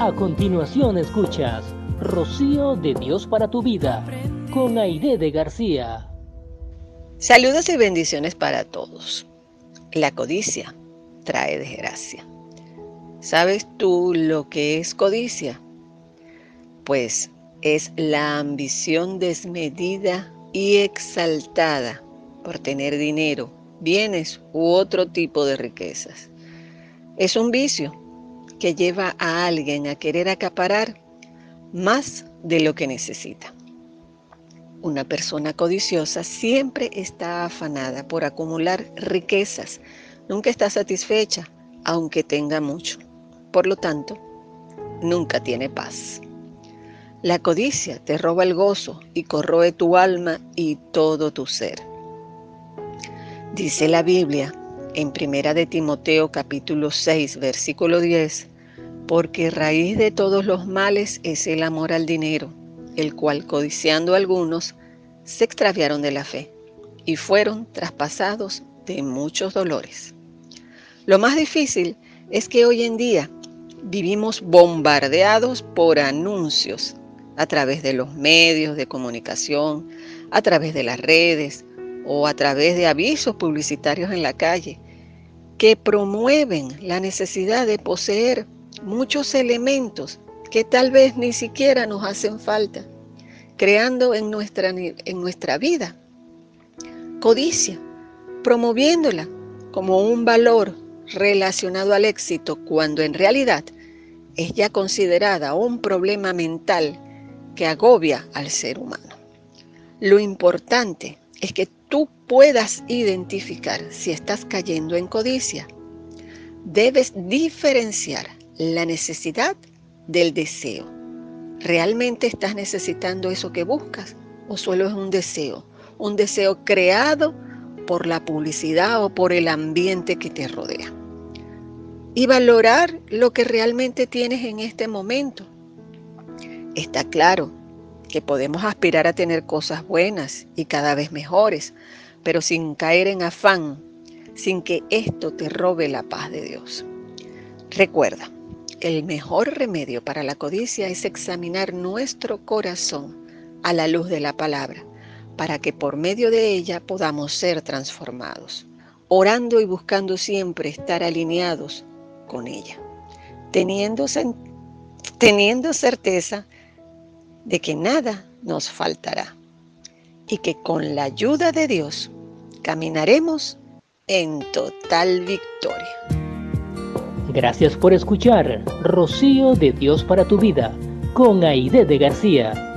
A continuación escuchas Rocío de Dios para tu vida con Aide de García. Saludos y bendiciones para todos. La codicia trae desgracia. ¿Sabes tú lo que es codicia? Pues es la ambición desmedida y exaltada por tener dinero, bienes u otro tipo de riquezas. Es un vicio que lleva a alguien a querer acaparar más de lo que necesita. Una persona codiciosa siempre está afanada por acumular riquezas, nunca está satisfecha, aunque tenga mucho. Por lo tanto, nunca tiene paz. La codicia te roba el gozo y corroe tu alma y todo tu ser. Dice la Biblia en Primera de Timoteo capítulo 6, versículo 10, porque raíz de todos los males es el amor al dinero, el cual codiciando algunos se extraviaron de la fe y fueron traspasados de muchos dolores. Lo más difícil es que hoy en día vivimos bombardeados por anuncios a través de los medios de comunicación, a través de las redes o a través de avisos publicitarios en la calle que promueven la necesidad de poseer muchos elementos que tal vez ni siquiera nos hacen falta, creando en nuestra, en nuestra vida codicia, promoviéndola como un valor relacionado al éxito cuando en realidad es ya considerada un problema mental que agobia al ser humano. Lo importante es que tú puedas identificar si estás cayendo en codicia. Debes diferenciar la necesidad del deseo. ¿Realmente estás necesitando eso que buscas o solo es un deseo? Un deseo creado por la publicidad o por el ambiente que te rodea. Y valorar lo que realmente tienes en este momento. Está claro que podemos aspirar a tener cosas buenas y cada vez mejores, pero sin caer en afán, sin que esto te robe la paz de Dios. Recuerda, el mejor remedio para la codicia es examinar nuestro corazón a la luz de la palabra, para que por medio de ella podamos ser transformados, orando y buscando siempre estar alineados con ella, teniendo, teniendo certeza de que nada nos faltará y que con la ayuda de Dios caminaremos en total victoria. Gracias por escuchar Rocío de Dios para tu vida con Aide de García.